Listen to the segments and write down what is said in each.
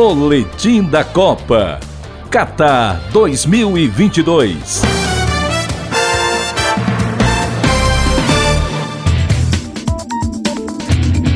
Boletim da Copa. Qatar 2022.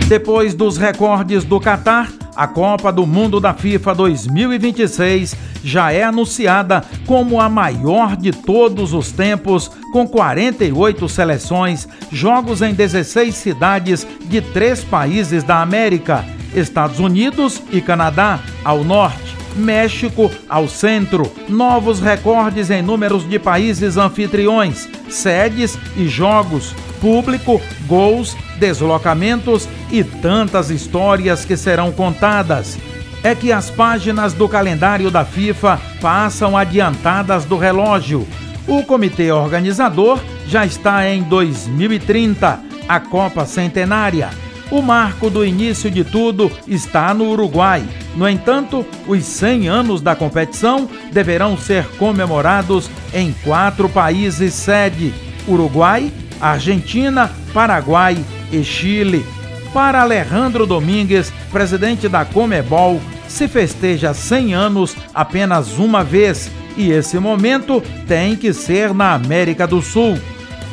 Depois dos recordes do Qatar, a Copa do Mundo da FIFA 2026 já é anunciada como a maior de todos os tempos, com 48 seleções, jogos em 16 cidades de três países da América: Estados Unidos e Canadá, ao norte. México ao centro, novos recordes em números de países anfitriões, sedes e jogos, público, gols, deslocamentos e tantas histórias que serão contadas. É que as páginas do calendário da FIFA passam adiantadas do relógio. O comitê organizador já está em 2030, a Copa Centenária. O marco do início de tudo está no Uruguai. No entanto, os 100 anos da competição deverão ser comemorados em quatro países sede: Uruguai, Argentina, Paraguai e Chile. Para Alejandro Domingues, presidente da Comebol, se festeja 100 anos apenas uma vez e esse momento tem que ser na América do Sul.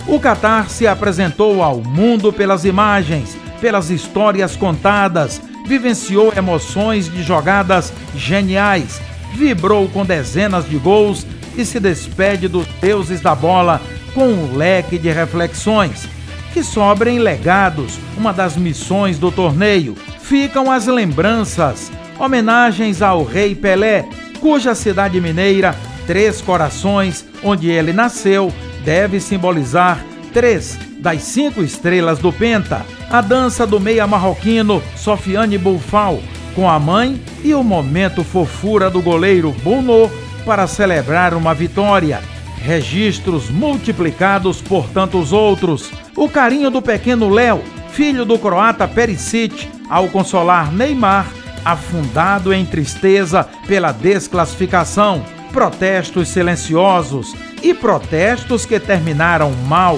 O Catar se apresentou ao mundo pelas imagens pelas histórias contadas, vivenciou emoções de jogadas geniais, vibrou com dezenas de gols e se despede dos deuses da bola com um leque de reflexões. Que sobrem legados, uma das missões do torneio. Ficam as lembranças, homenagens ao Rei Pelé, cuja cidade mineira, Três Corações, onde ele nasceu, deve simbolizar três das cinco estrelas do Penta, a dança do meia marroquino Sofiane Boufal, com a mãe e o momento fofura do goleiro Bono para celebrar uma vitória. Registros multiplicados por tantos outros. O carinho do pequeno Léo, filho do croata Perisic, ao consolar Neymar, afundado em tristeza pela desclassificação. Protestos silenciosos e protestos que terminaram mal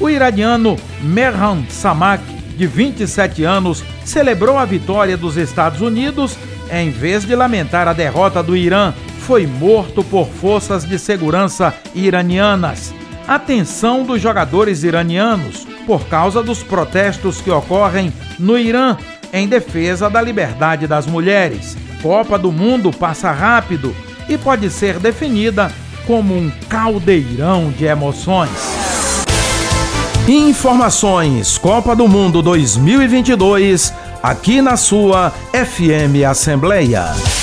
o iraniano Merhan Samak, de 27 anos, celebrou a vitória dos Estados Unidos em vez de lamentar a derrota do Irã. Foi morto por forças de segurança iranianas. Atenção dos jogadores iranianos por causa dos protestos que ocorrem no Irã em defesa da liberdade das mulheres. Copa do Mundo passa rápido e pode ser definida como um caldeirão de emoções. Informações Copa do Mundo 2022 aqui na sua FM Assembleia.